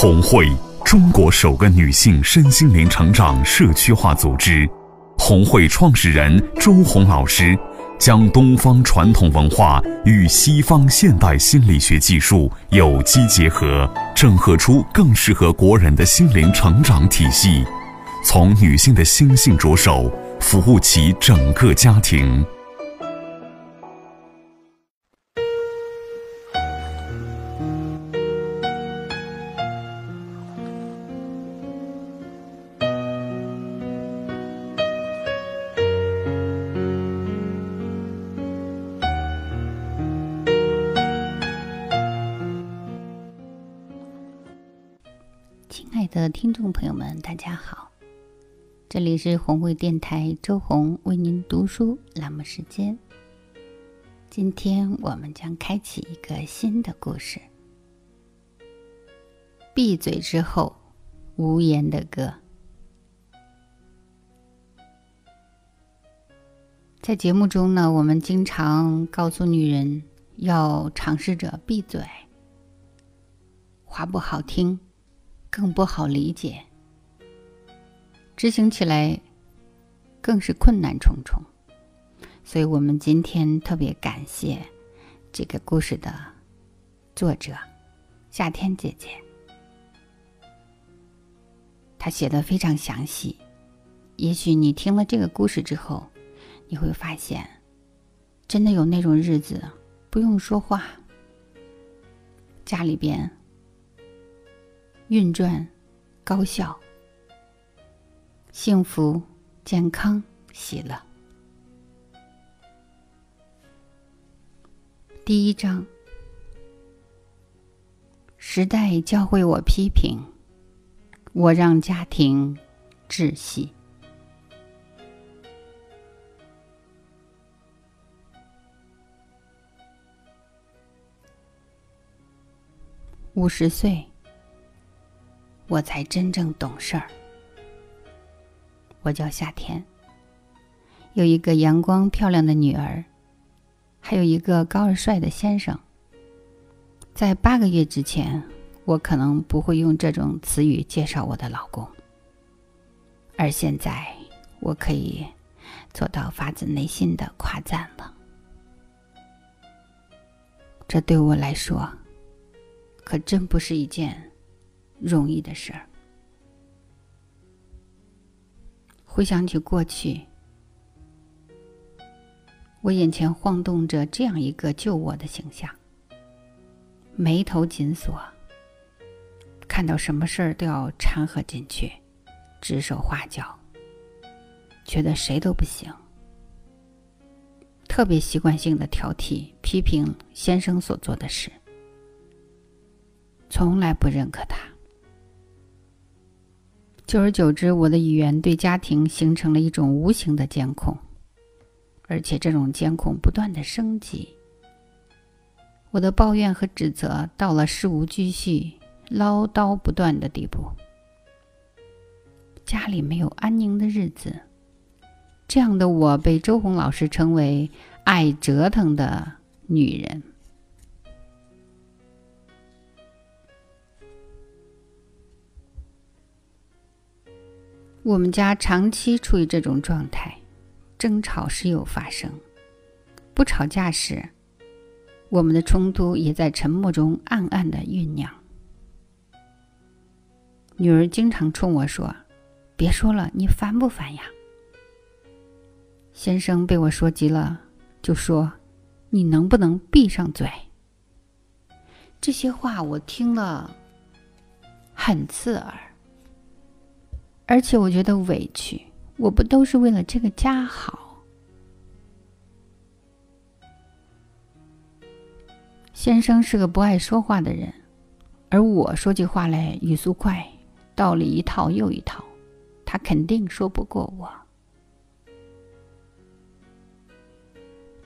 红会，中国首个女性身心灵成长社区化组织。红会创始人周红老师将东方传统文化与西方现代心理学技术有机结合，整合出更适合国人的心灵成长体系。从女性的心性着手，服务其整个家庭。家好，这里是红会电台周红为您读书栏目时间。今天我们将开启一个新的故事。闭嘴之后，无言的歌。在节目中呢，我们经常告诉女人要尝试着闭嘴，话不好听。更不好理解，执行起来更是困难重重。所以，我们今天特别感谢这个故事的作者夏天姐姐，她写的非常详细。也许你听了这个故事之后，你会发现，真的有那种日子不用说话，家里边。运转，高效，幸福，健康，喜乐。第一章，时代教会我批评，我让家庭窒息。五十岁。我才真正懂事儿。我叫夏天，有一个阳光漂亮的女儿，还有一个高而帅的先生。在八个月之前，我可能不会用这种词语介绍我的老公，而现在我可以做到发自内心的夸赞了。这对我来说，可真不是一件。容易的事儿。回想起过去，我眼前晃动着这样一个救我的形象：眉头紧锁，看到什么事儿都要掺和进去，指手画脚，觉得谁都不行，特别习惯性的挑剔、批评先生所做的事，从来不认可他。久而久之，我的语言对家庭形成了一种无形的监控，而且这种监控不断的升级。我的抱怨和指责到了事无巨细、唠叨不断的地步。家里没有安宁的日子，这样的我被周红老师称为“爱折腾的女人”。我们家长期处于这种状态，争吵时有发生，不吵架时，我们的冲突也在沉默中暗暗的酝酿。女儿经常冲我说：“别说了，你烦不烦呀？”先生被我说急了，就说：“你能不能闭上嘴？”这些话我听了，很刺耳。而且我觉得委屈，我不都是为了这个家好？先生是个不爱说话的人，而我说句话来语速快，道理一套又一套，他肯定说不过我。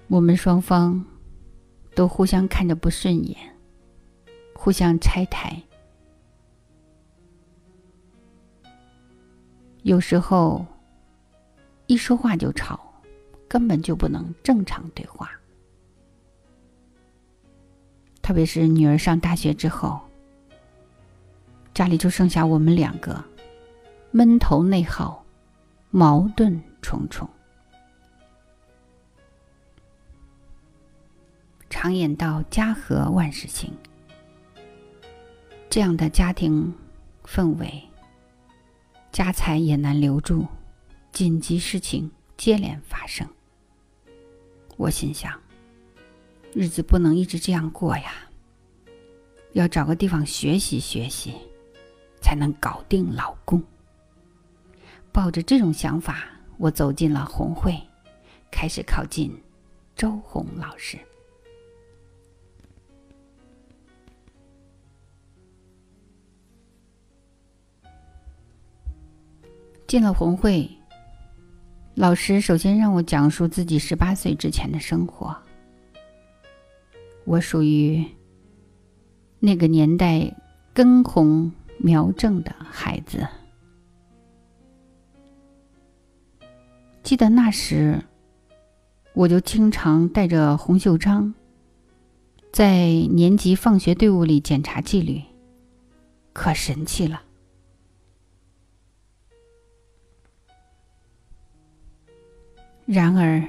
我们双方都互相看着不顺眼，互相拆台。有时候，一说话就吵，根本就不能正常对话。特别是女儿上大学之后，家里就剩下我们两个，闷头内耗，矛盾重重。常言道：“家和万事兴。”这样的家庭氛围，家财也难留住，紧急事情接连发生。我心想，日子不能一直这样过呀，要找个地方学习学习，才能搞定老公。抱着这种想法，我走进了红会，开始靠近周红老师。进了红会，老师首先让我讲述自己十八岁之前的生活。我属于那个年代根红苗正的孩子。记得那时，我就经常带着红袖章，在年级放学队伍里检查纪律，可神气了。然而，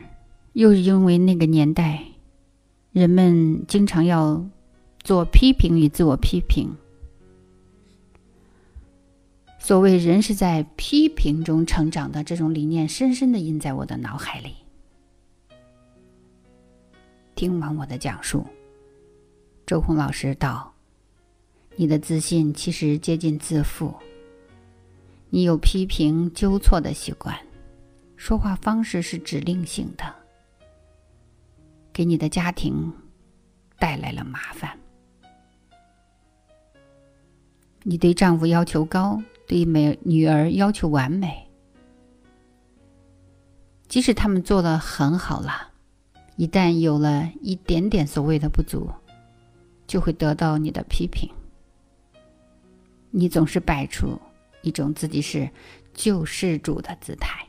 又因为那个年代，人们经常要做批评与自我批评。所谓“人是在批评中成长的”这种理念，深深的印在我的脑海里。听完我的讲述，周红老师道：“你的自信其实接近自负，你有批评纠错的习惯。”说话方式是指令性的，给你的家庭带来了麻烦。你对丈夫要求高，对美女儿要求完美，即使他们做的很好了，一旦有了一点点所谓的不足，就会得到你的批评。你总是摆出一种自己是救世主的姿态。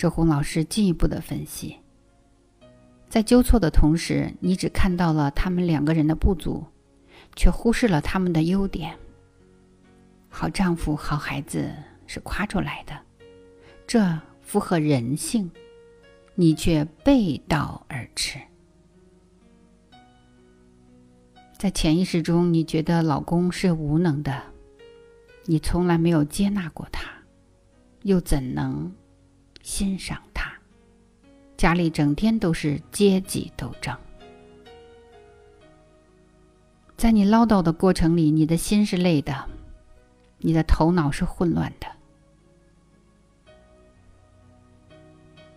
周红老师进一步的分析，在纠错的同时，你只看到了他们两个人的不足，却忽视了他们的优点。好丈夫、好孩子是夸出来的，这符合人性，你却背道而驰。在潜意识中，你觉得老公是无能的，你从来没有接纳过他，又怎能？欣赏他，家里整天都是阶级斗争。在你唠叨的过程里，你的心是累的，你的头脑是混乱的。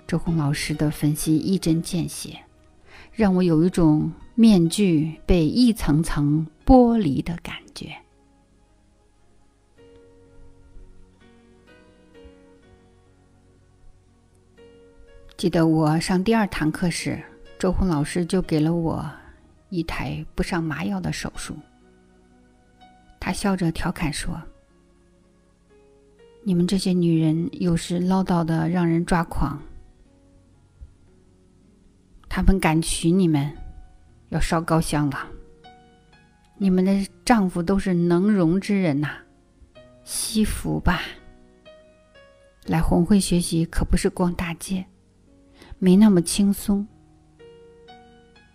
周红老师的分析一针见血，让我有一种面具被一层层剥离的感觉。记得我上第二堂课时，周红老师就给了我一台不上麻药的手术。他笑着调侃说：“你们这些女人有时唠叨的让人抓狂。他们敢娶你们，要烧高香了。你们的丈夫都是能容之人呐，惜福吧。来红会学习可不是逛大街。”没那么轻松。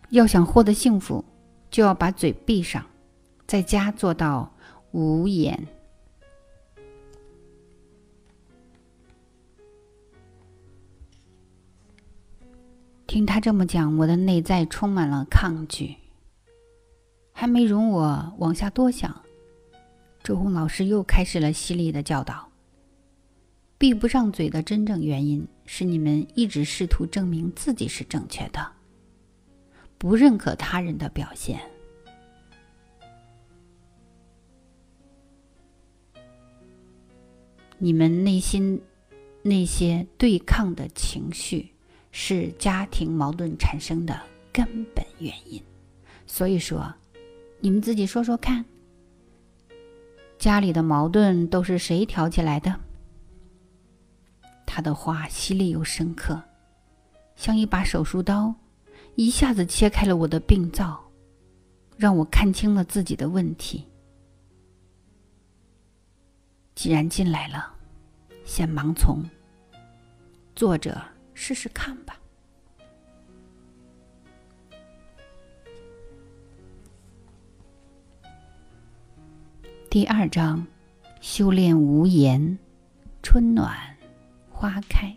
要想获得幸福，就要把嘴闭上，在家做到无言。听他这么讲，我的内在充满了抗拒。还没容我往下多想，周红老师又开始了犀利的教导。闭不上嘴的真正原因是你们一直试图证明自己是正确的，不认可他人的表现。你们内心那些对抗的情绪是家庭矛盾产生的根本原因。所以说，你们自己说说看，家里的矛盾都是谁挑起来的？他的话犀利又深刻，像一把手术刀，一下子切开了我的病灶，让我看清了自己的问题。既然进来了，先盲从，坐着试试看吧。第二章，修炼无言，春暖花开。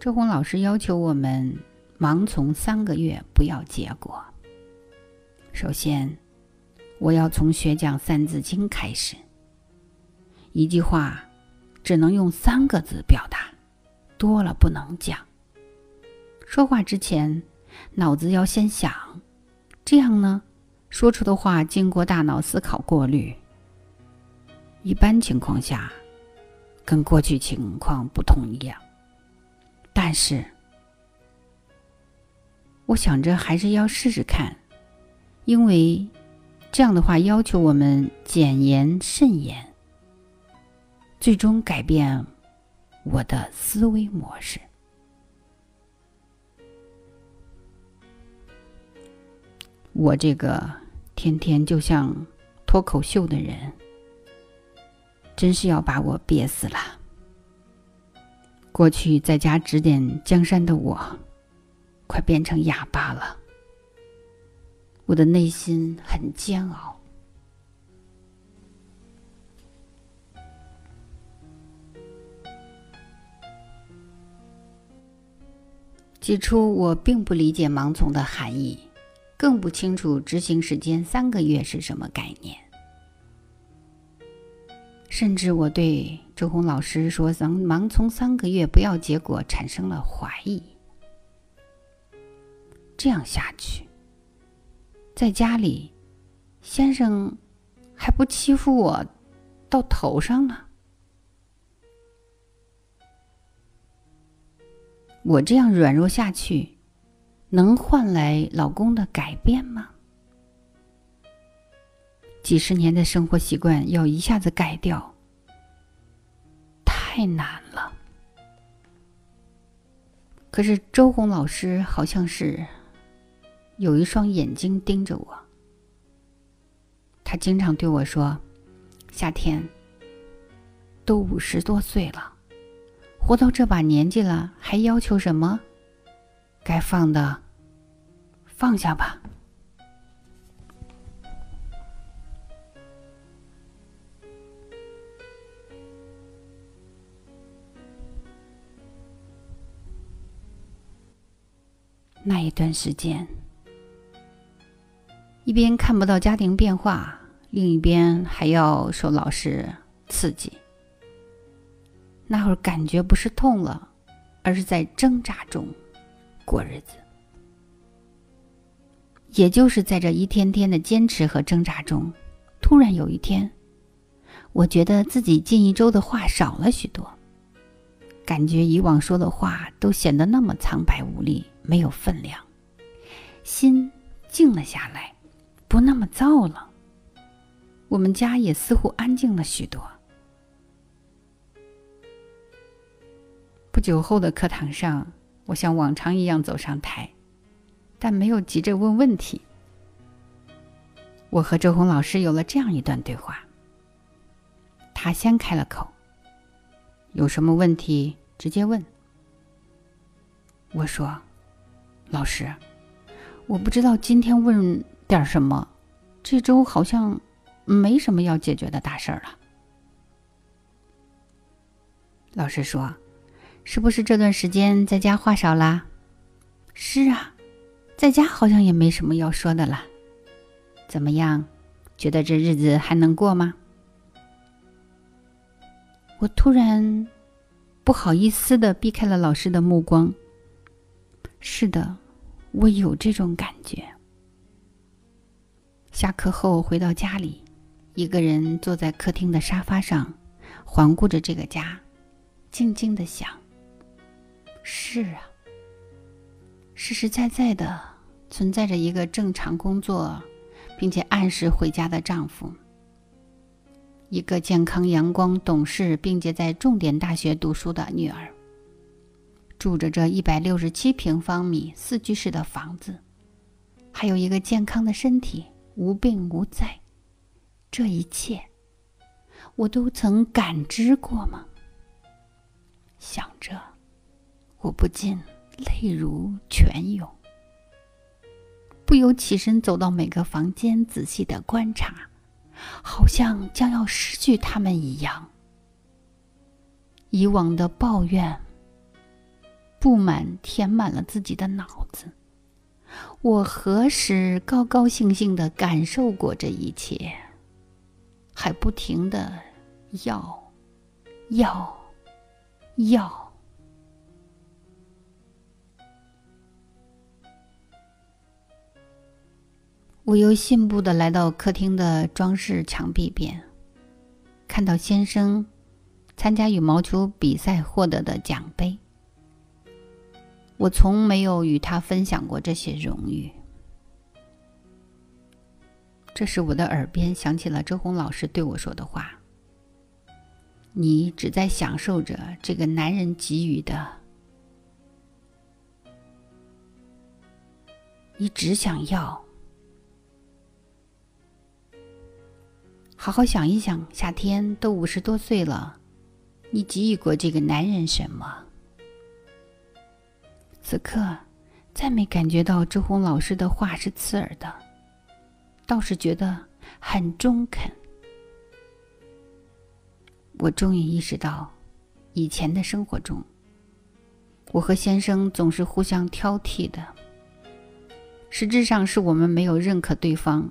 周红老师要求我们盲从三个月，不要结果。首先，我要从学讲《三字经》开始。一句话只能用三个字表达，多了不能讲。说话之前，脑子要先想。这样呢，说出的话经过大脑思考过滤。一般情况下，跟过去情况不同一样。但是，我想着还是要试试看，因为这样的话要求我们谨言慎言，最终改变我的思维模式。我这个天天就像脱口秀的人，真是要把我憋死了。过去在家指点江山的我，快变成哑巴了。我的内心很煎熬。起初，我并不理解盲从的含义。更不清楚执行时间三个月是什么概念，甚至我对周红老师说“咱盲从三个月不要结果”产生了怀疑。这样下去，在家里，先生还不欺负我到头上了？我这样软弱下去。能换来老公的改变吗？几十年的生活习惯要一下子改掉，太难了。可是周红老师好像是有一双眼睛盯着我，他经常对我说：“夏天都五十多岁了，活到这把年纪了，还要求什么？该放的。”放下吧。那一段时间，一边看不到家庭变化，另一边还要受老师刺激。那会儿感觉不是痛了，而是在挣扎中过日子。也就是在这一天天的坚持和挣扎中，突然有一天，我觉得自己近一周的话少了许多，感觉以往说的话都显得那么苍白无力，没有分量，心静了下来，不那么燥了。我们家也似乎安静了许多。不久后的课堂上，我像往常一样走上台。但没有急着问问题。我和周红老师有了这样一段对话。他先开了口：“有什么问题直接问。”我说：“老师，我不知道今天问点什么，这周好像没什么要解决的大事儿了。”老师说：“是不是这段时间在家话少啦？”“是啊。”在家好像也没什么要说的了，怎么样？觉得这日子还能过吗？我突然不好意思的避开了老师的目光。是的，我有这种感觉。下课后回到家里，一个人坐在客厅的沙发上，环顾着这个家，静静的想：是啊，实实在在的。存在着一个正常工作，并且按时回家的丈夫，一个健康、阳光、懂事，并且在重点大学读书的女儿。住着这一百六十七平方米四居室的房子，还有一个健康的身体，无病无灾。这一切，我都曾感知过吗？想着，我不禁泪如泉涌，不由起身走到每个房间，仔细的观察，好像将要失去他们一样。以往的抱怨、不满填满了自己的脑子。我何时高高兴兴的感受过这一切？还不停的要、要、要。我又信步的来到客厅的装饰墙壁边，看到先生。参加羽毛球比赛获得的奖杯，我从没有与他分享过这些荣誉。这时，我的耳边响起了周红老师对我说的话：“你只在享受着这个男人给予的，你只想要。好好想一想，夏天都五十多岁了。”你给予过这个男人什么？此刻，再没感觉到周红老师的话是刺耳的，倒是觉得很中肯。我终于意识到，以前的生活中，我和先生总是互相挑剔的，实质上是我们没有认可对方。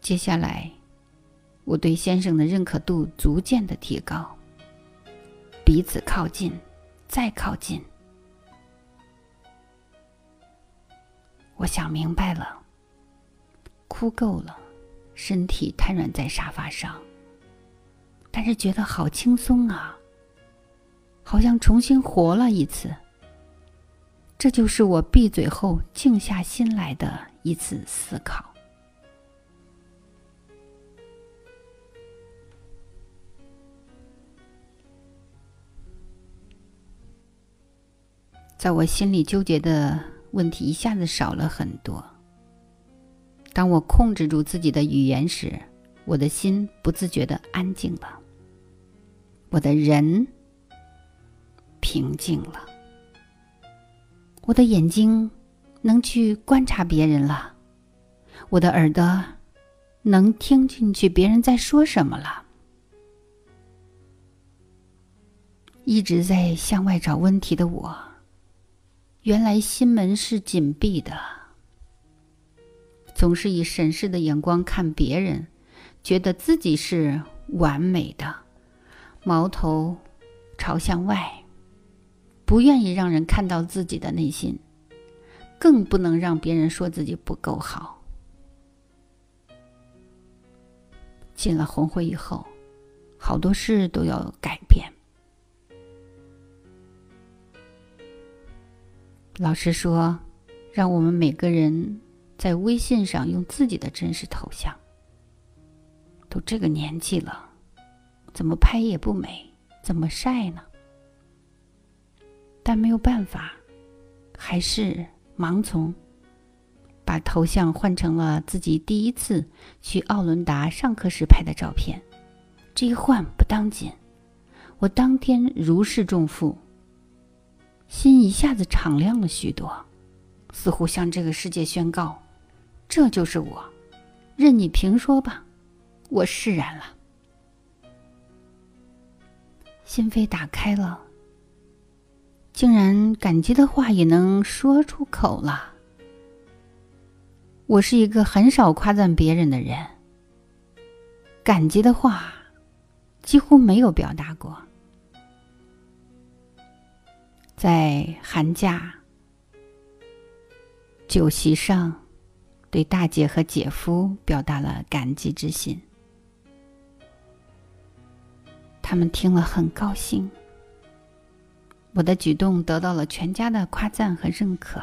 接下来。我对先生的认可度逐渐的提高，彼此靠近，再靠近。我想明白了，哭够了，身体瘫软在沙发上，但是觉得好轻松啊，好像重新活了一次。这就是我闭嘴后静下心来的一次思考。在我心里纠结的问题一下子少了很多。当我控制住自己的语言时，我的心不自觉的安静了，我的人平静了，我的眼睛能去观察别人了，我的耳朵能听进去别人在说什么了。一直在向外找问题的我。原来心门是紧闭的，总是以审视的眼光看别人，觉得自己是完美的，矛头朝向外，不愿意让人看到自己的内心，更不能让别人说自己不够好。进了红会以后，好多事都要改变。老师说：“让我们每个人在微信上用自己的真实头像。都这个年纪了，怎么拍也不美，怎么晒呢？但没有办法，还是盲从，把头像换成了自己第一次去奥伦达上课时拍的照片。这一换不当紧，我当天如释重负。”心一下子敞亮了许多，似乎向这个世界宣告：“这就是我，任你评说吧，我释然了，心扉打开了，竟然感激的话也能说出口了。我是一个很少夸赞别人的人，感激的话几乎没有表达过。”在寒假酒席上，对大姐和姐夫表达了感激之心。他们听了很高兴，我的举动得到了全家的夸赞和认可。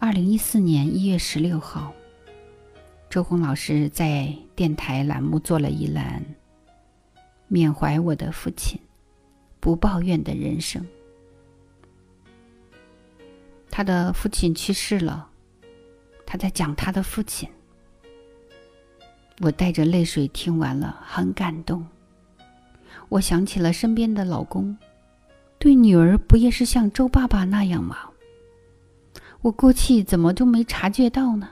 二零一四年一月十六号，周红老师在电台栏目做了一栏缅怀我的父亲，不抱怨的人生。他的父亲去世了，他在讲他的父亲。我带着泪水听完了，很感动。我想起了身边的老公，对女儿不也是像周爸爸那样吗？我过去怎么就没察觉到呢？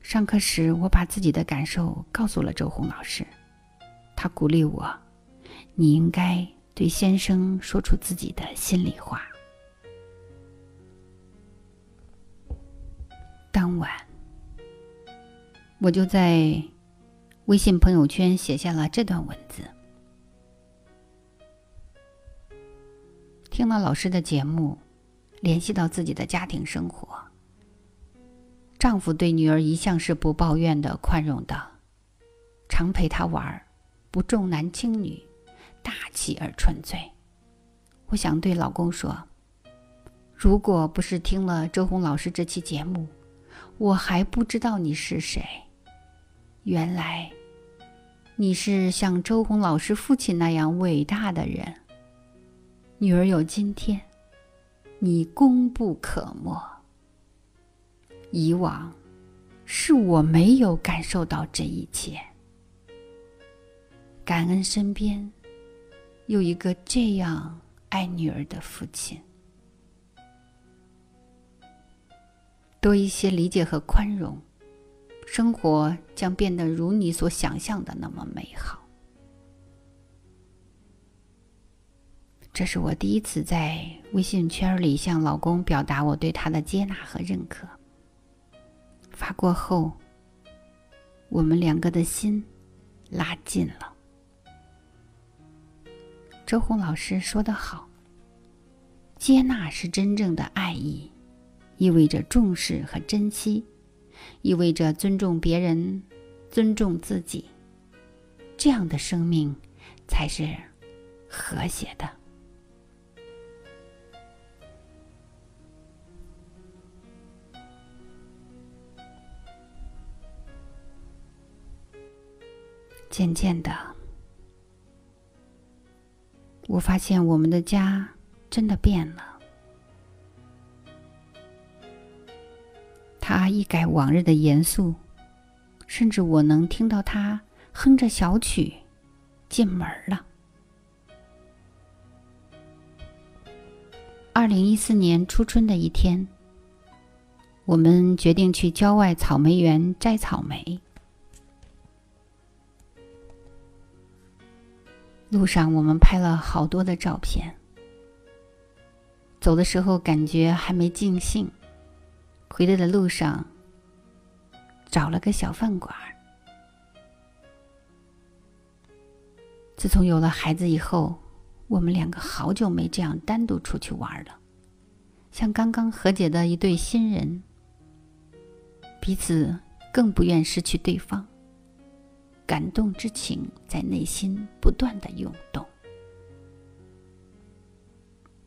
上课时，我把自己的感受告诉了周红老师，他鼓励我：“你应该对先生说出自己的心里话。”当晚，我就在微信朋友圈写下了这段文字。听了老师的节目，联系到自己的家庭生活，丈夫对女儿一向是不抱怨的、宽容的，常陪她玩儿，不重男轻女，大气而纯粹。我想对老公说：如果不是听了周红老师这期节目，我还不知道你是谁，原来你是像周红老师父亲那样伟大的人。女儿有今天，你功不可没。以往是我没有感受到这一切，感恩身边有一个这样爱女儿的父亲。多一些理解和宽容，生活将变得如你所想象的那么美好。这是我第一次在微信圈里向老公表达我对他的接纳和认可。发过后，我们两个的心拉近了。周红老师说的好：“接纳是真正的爱意。”意味着重视和珍惜，意味着尊重别人，尊重自己。这样的生命才是和谐的。渐渐的，发现我们的家真的变了。他一改往日的严肃，甚至我能听到他哼着小曲进门了。二零一四年初春的一天，我们决定去郊外草莓园摘草莓。路上我们拍了好多的照片。走的时候感觉还没尽兴。回来的路上，找了个小饭馆。自从有了孩子以后，我们两个好久没这样单独出去玩了，像刚刚和解的一对新人，彼此更不愿失去对方，感动之情在内心不断的涌动。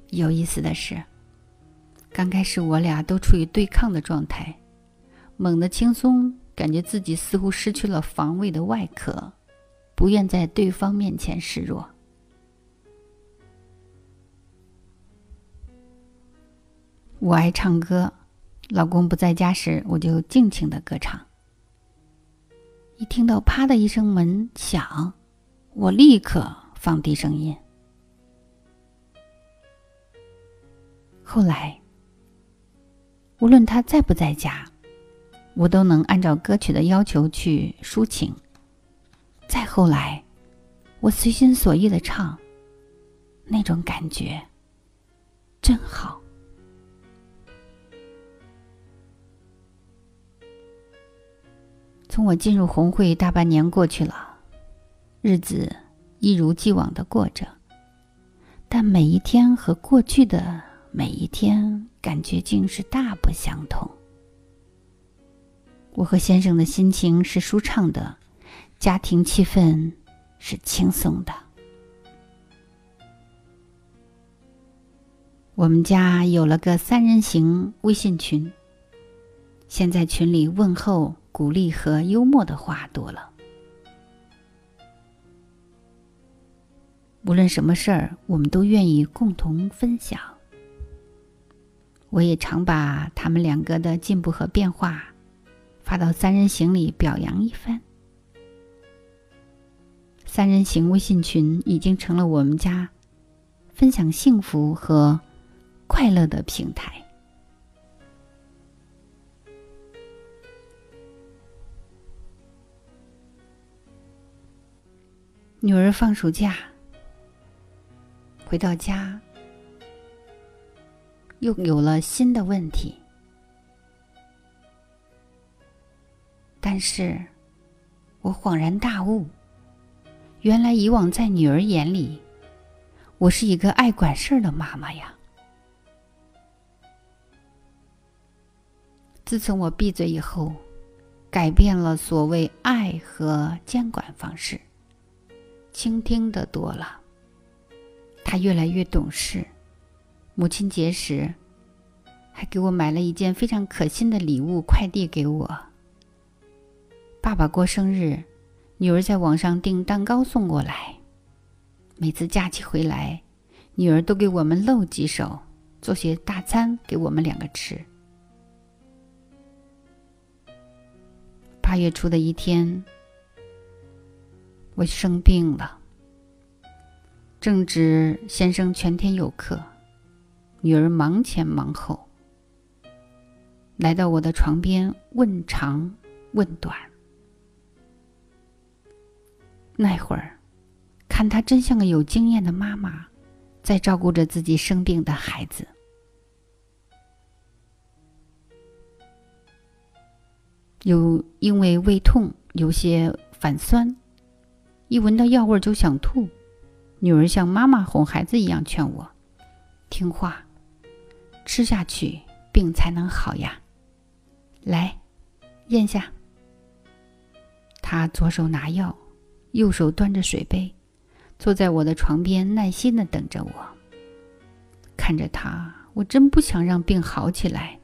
有意思的是。刚开始，我俩都处于对抗的状态，猛地轻松，感觉自己似乎失去了防卫的外壳，不愿在对方面前示弱。我爱唱歌，老公不在家时，我就尽情的歌唱。一听到“啪”的一声门响，我立刻放低声音。后来。无论他在不在家，我都能按照歌曲的要求去抒情。再后来，我随心所欲的唱，那种感觉真好。从我进入红会大半年过去了，日子一如既往的过着，但每一天和过去的每一天。感觉竟是大不相同。我和先生的心情是舒畅的，家庭气氛是轻松的。我们家有了个三人行微信群，现在群里问候、鼓励和幽默的话多了。无论什么事儿，我们都愿意共同分享。我也常把他们两个的进步和变化发到三人行里表扬一番。三人行微信群已经成了我们家分享幸福和快乐的平台。女儿放暑假回到家，又有了新的问题。但是，我恍然大悟，原来以往在女儿眼里，我是一个爱管事儿的妈妈呀。自从我闭嘴以后，改变了所谓爱和监管方式。倾听的多了，他越来越懂事。母亲节时，还给我买了一件非常可心的礼物，快递给我。爸爸过生日，女儿在网上订蛋糕送过来。每次假期回来，女儿都给我们露几手，做些大餐给我们两个吃。八月初的一天。我生病了，正值先生全天有课，女儿忙前忙后，来到我的床边问长问短。那会儿，看她真像个有经验的妈妈，在照顾着自己生病的孩子。有因为胃痛，有些反酸。一闻到药味就想吐，女儿像妈妈哄孩子一样劝我：“听话，吃下去病才能好呀。”来，咽下。她左手拿药，右手端着水杯，坐在我的床边，耐心的等着我。看着她，我真不想让病好起来，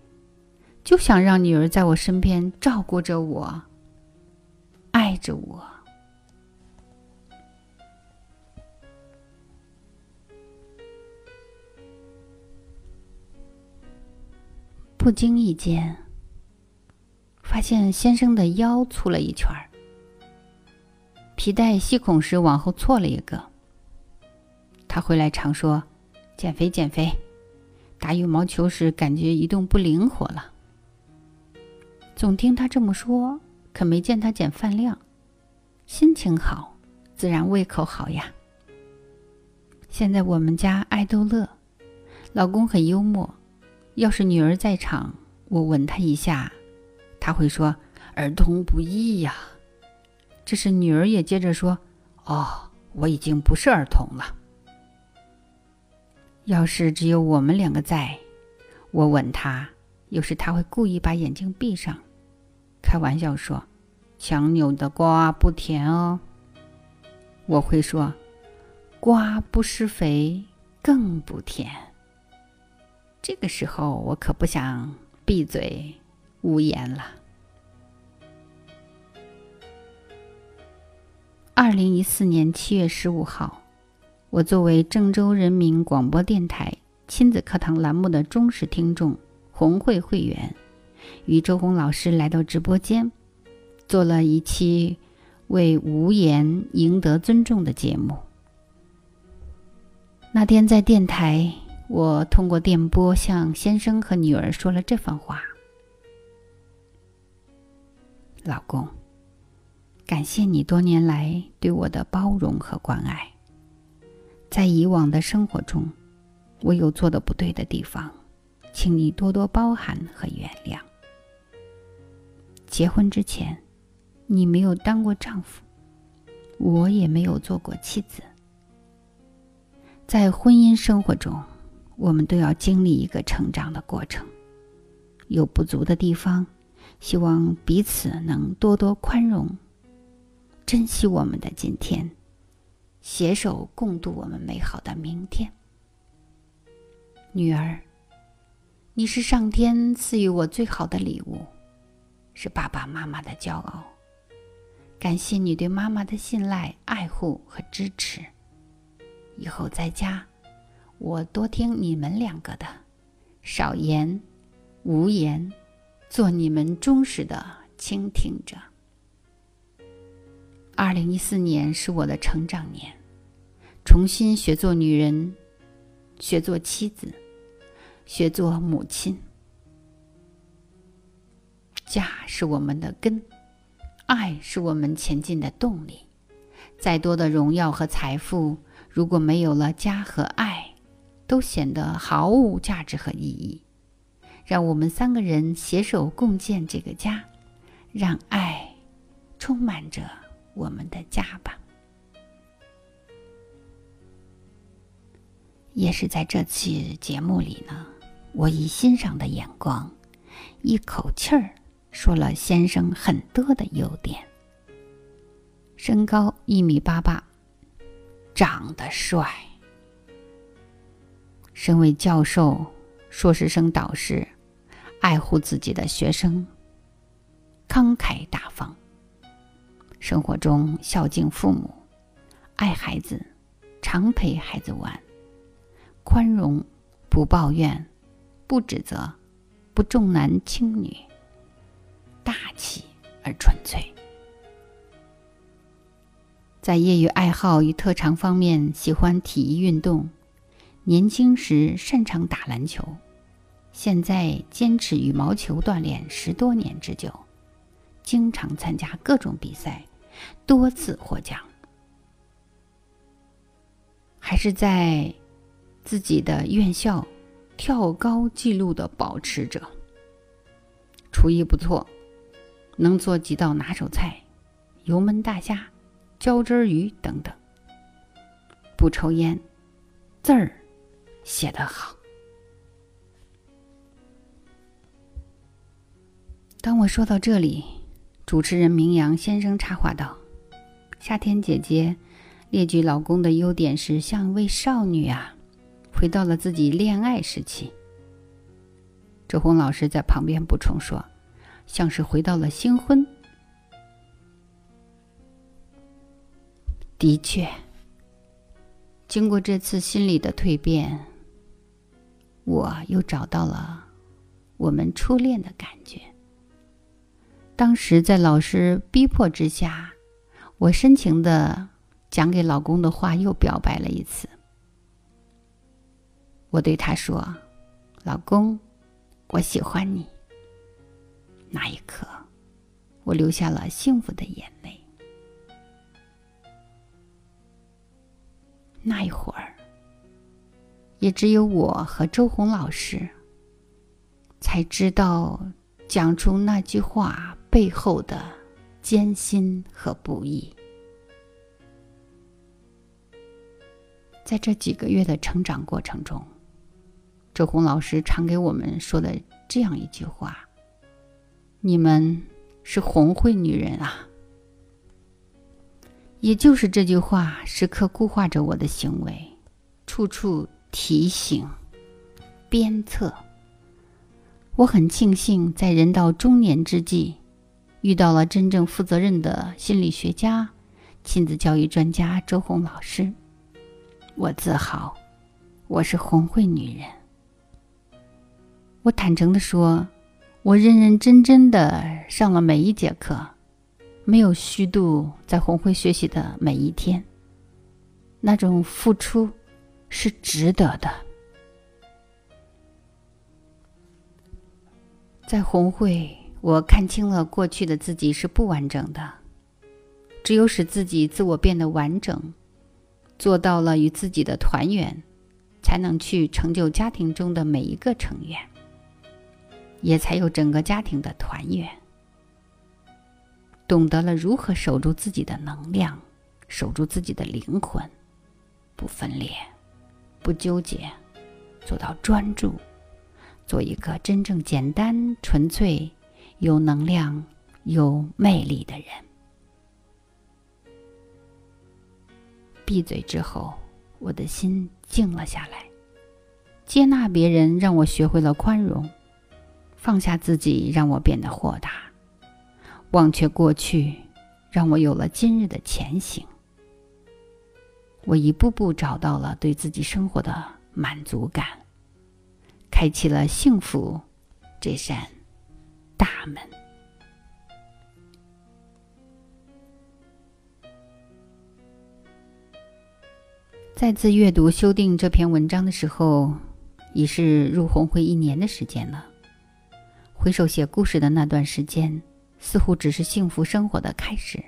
就想让女儿在我身边照顾着我，爱着我。不经意间，发现先生的腰粗了一圈儿，皮带系孔时往后错了一个。他回来常说：“减肥，减肥。”打羽毛球时感觉移动不灵活了。总听他这么说，可没见他减饭量。心情好，自然胃口好呀。现在我们家爱逗乐，老公很幽默。要是女儿在场，我吻她一下，她会说：“儿童不宜呀。”这时女儿也接着说：“哦，我已经不是儿童了。”要是只有我们两个在，我吻她，有时她会故意把眼睛闭上，开玩笑说：“强扭的瓜不甜哦。”我会说：“瓜不施肥，更不甜。”这个时候，我可不想闭嘴无言了。二零一四年七月十五号，我作为郑州人民广播电台亲子课堂栏目的忠实听众、红会会员，与周红老师来到直播间，做了一期为无言赢得尊重的节目。那天在电台。我通过电波向先生和女儿说了这番话：“老公，感谢你多年来对我的包容和关爱。在以往的生活中，我有做的不对的地方，请你多多包涵和原谅。结婚之前，你没有当过丈夫，我也没有做过妻子。在婚姻生活中。”我们都要经历一个成长的过程，有不足的地方，希望彼此能多多宽容，珍惜我们的今天，携手共度我们美好的明天。女儿，你是上天赐予我最好的礼物，是爸爸妈妈的骄傲。感谢你对妈妈的信赖、爱护和支持。以后在家，我多听你们两个的，少言，无言，做你们忠实的倾听者。二零一四年是我的成长年，重新学做女人，学做妻子，学做母亲。家是我们的根，爱是我们前进的动力。再多的荣耀和财富，如果没有了家和爱，都显得毫无价值和意义。让我们三个人携手共建这个家，让爱充满着我们的家吧。也是在这期节目里呢，我以欣赏的眼光，一口气儿。说了先生很多的优点：身高一米八八，长得帅，身为教授、硕士生导师，爱护自己的学生，慷慨大方，生活中孝敬父母，爱孩子，常陪孩子玩，宽容，不抱怨，不指责，不重男轻女。大气而纯粹，在业余爱好与特长方面喜欢体育运动。年轻时擅长打篮球，现在坚持羽毛球锻炼十多年之久，经常参加各种比赛，多次获奖，还是在自己的院校跳高纪录的保持者。厨艺不错。能做几道拿手菜，油焖大虾、浇汁鱼等等。不抽烟，字儿写得好。当我说到这里，主持人明阳先生插话道：“夏天姐姐列举老公的优点时，像一位少女啊，回到了自己恋爱时期。”周红老师在旁边补充说。像是回到了新婚。的确，经过这次心理的蜕变，我又找到了我们初恋的感觉。当时在老师逼迫之下，我深情的讲给老公的话又表白了一次。我对他说：“老公，我喜欢你。”那一刻，我流下了幸福的眼泪。那一会儿，也只有我和周红老师才知道讲出那句话背后的艰辛和不易。在这几个月的成长过程中，周红老师常给我们说的这样一句话。你们是红会女人啊！也就是这句话，时刻固化着我的行为，处处提醒、鞭策。我很庆幸，在人到中年之际，遇到了真正负责任的心理学家、亲子教育专家周红老师。我自豪，我是红会女人。我坦诚的说。我认认真真的上了每一节课，没有虚度在红会学习的每一天。那种付出是值得的。在红会，我看清了过去的自己是不完整的，只有使自己自我变得完整，做到了与自己的团圆，才能去成就家庭中的每一个成员。也才有整个家庭的团圆。懂得了如何守住自己的能量，守住自己的灵魂，不分裂，不纠结，做到专注，做一个真正简单、纯粹、有能量、有魅力的人。闭嘴之后，我的心静了下来，接纳别人让我学会了宽容。放下自己，让我变得豁达；忘却过去，让我有了今日的前行。我一步步找到了对自己生活的满足感，开启了幸福这扇大门。再次阅读修订这篇文章的时候，已是入红会一年的时间了。回首写故事的那段时间，似乎只是幸福生活的开始。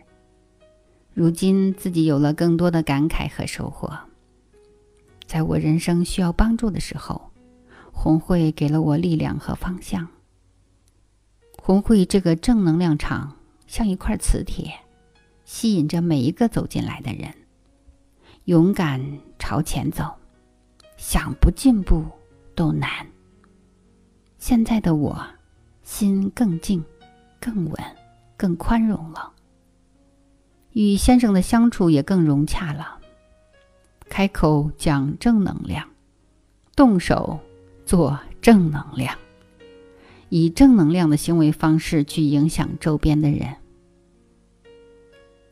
如今自己有了更多的感慨和收获。在我人生需要帮助的时候，红会给了我力量和方向。红会这个正能量场像一块磁铁，吸引着每一个走进来的人。勇敢朝前走，想不进步都难。现在的我，心更静、更稳、更宽容了，与先生的相处也更融洽了。开口讲正能量，动手做正能量，以正能量的行为方式去影响周边的人。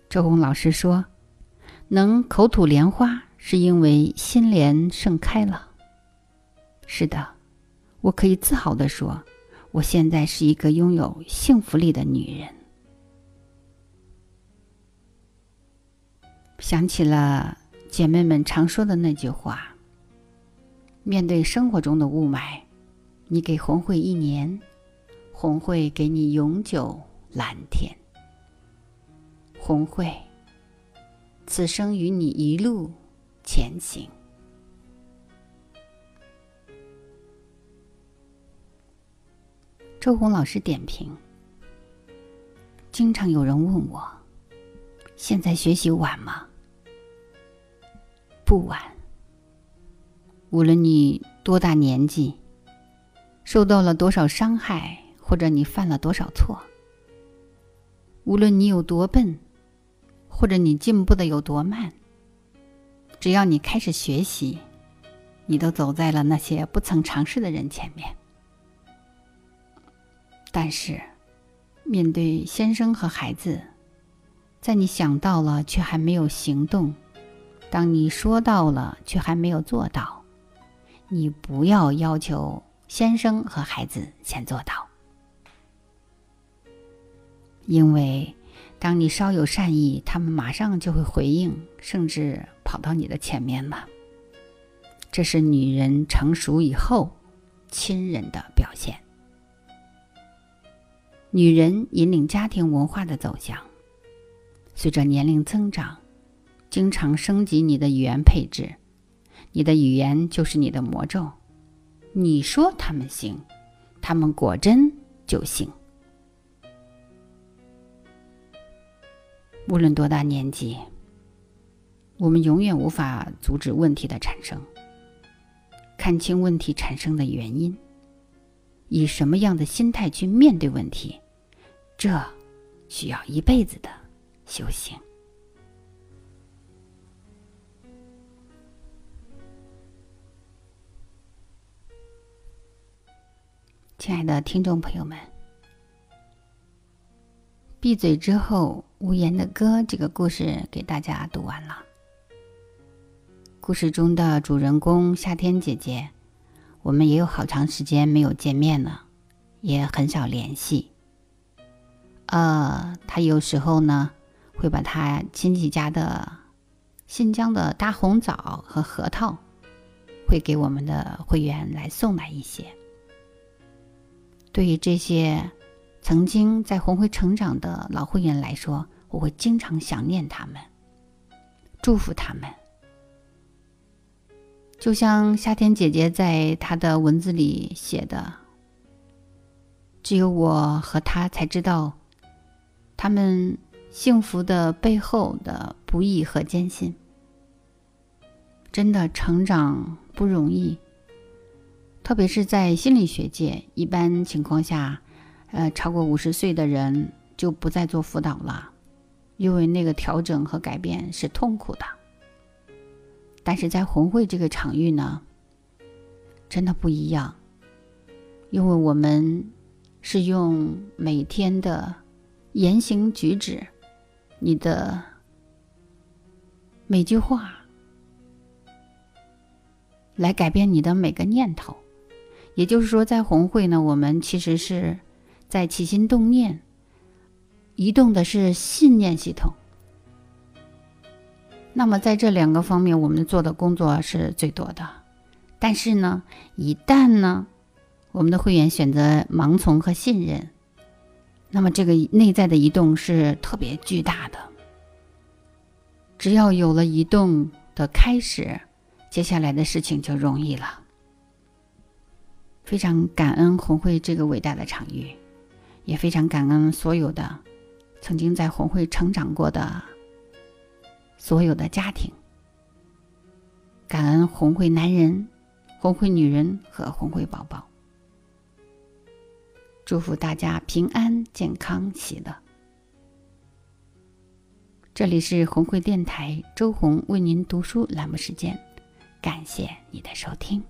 周红老师说。能口吐莲花，是因为心莲盛开了。是的，我可以自豪地说，我现在是一个拥有幸福力的女人。想起了姐妹们常说的那句话：面对生活中的雾霾，你给红会一年，红会给你永久蓝天。红会。此生与你一路前行。周红老师点评：经常有人问我，现在学习晚吗？不晚。无论你多大年纪，受到了多少伤害，或者你犯了多少错，无论你有多笨。或者你进步的有多慢，只要你开始学习，你都走在了那些不曾尝试的人前面。但是，面对先生和孩子，在你想到了却还没有行动，当你说到了却还没有做到，你不要要求先生和孩子先做到，因为。当你稍有善意，他们马上就会回应，甚至跑到你的前面了。这是女人成熟以后亲人的表现。女人引领家庭文化的走向，随着年龄增长，经常升级你的语言配置。你的语言就是你的魔咒。你说他们行，他们果真就行。无论多大年纪，我们永远无法阻止问题的产生。看清问题产生的原因，以什么样的心态去面对问题，这需要一辈子的修行。亲爱的听众朋友们。闭嘴之后，无言的歌这个故事给大家读完了。故事中的主人公夏天姐姐，我们也有好长时间没有见面了，也很少联系。呃，她有时候呢，会把他亲戚家的新疆的大红枣和核桃，会给我们的会员来送来一些。对于这些。曾经在红会成长的老会员来说，我会经常想念他们，祝福他们。就像夏天姐姐在她的文字里写的：“只有我和他才知道，他们幸福的背后的不易和艰辛。真的成长不容易，特别是在心理学界，一般情况下。”呃，超过五十岁的人就不再做辅导了，因为那个调整和改变是痛苦的。但是在红会这个场域呢，真的不一样，因为我们是用每天的言行举止，你的每句话，来改变你的每个念头。也就是说，在红会呢，我们其实是在起心动念，移动的是信念系统。那么在这两个方面，我们做的工作是最多的。但是呢，一旦呢，我们的会员选择盲从和信任，那么这个内在的移动是特别巨大的。只要有了移动的开始，接下来的事情就容易了。非常感恩红会这个伟大的场域，也非常感恩所有的曾经在红会成长过的所有的家庭，感恩红会男人、红会女人和红会宝宝。祝福大家平安、健康、喜乐。这里是红会电台周红为您读书栏目时间，感谢你的收听。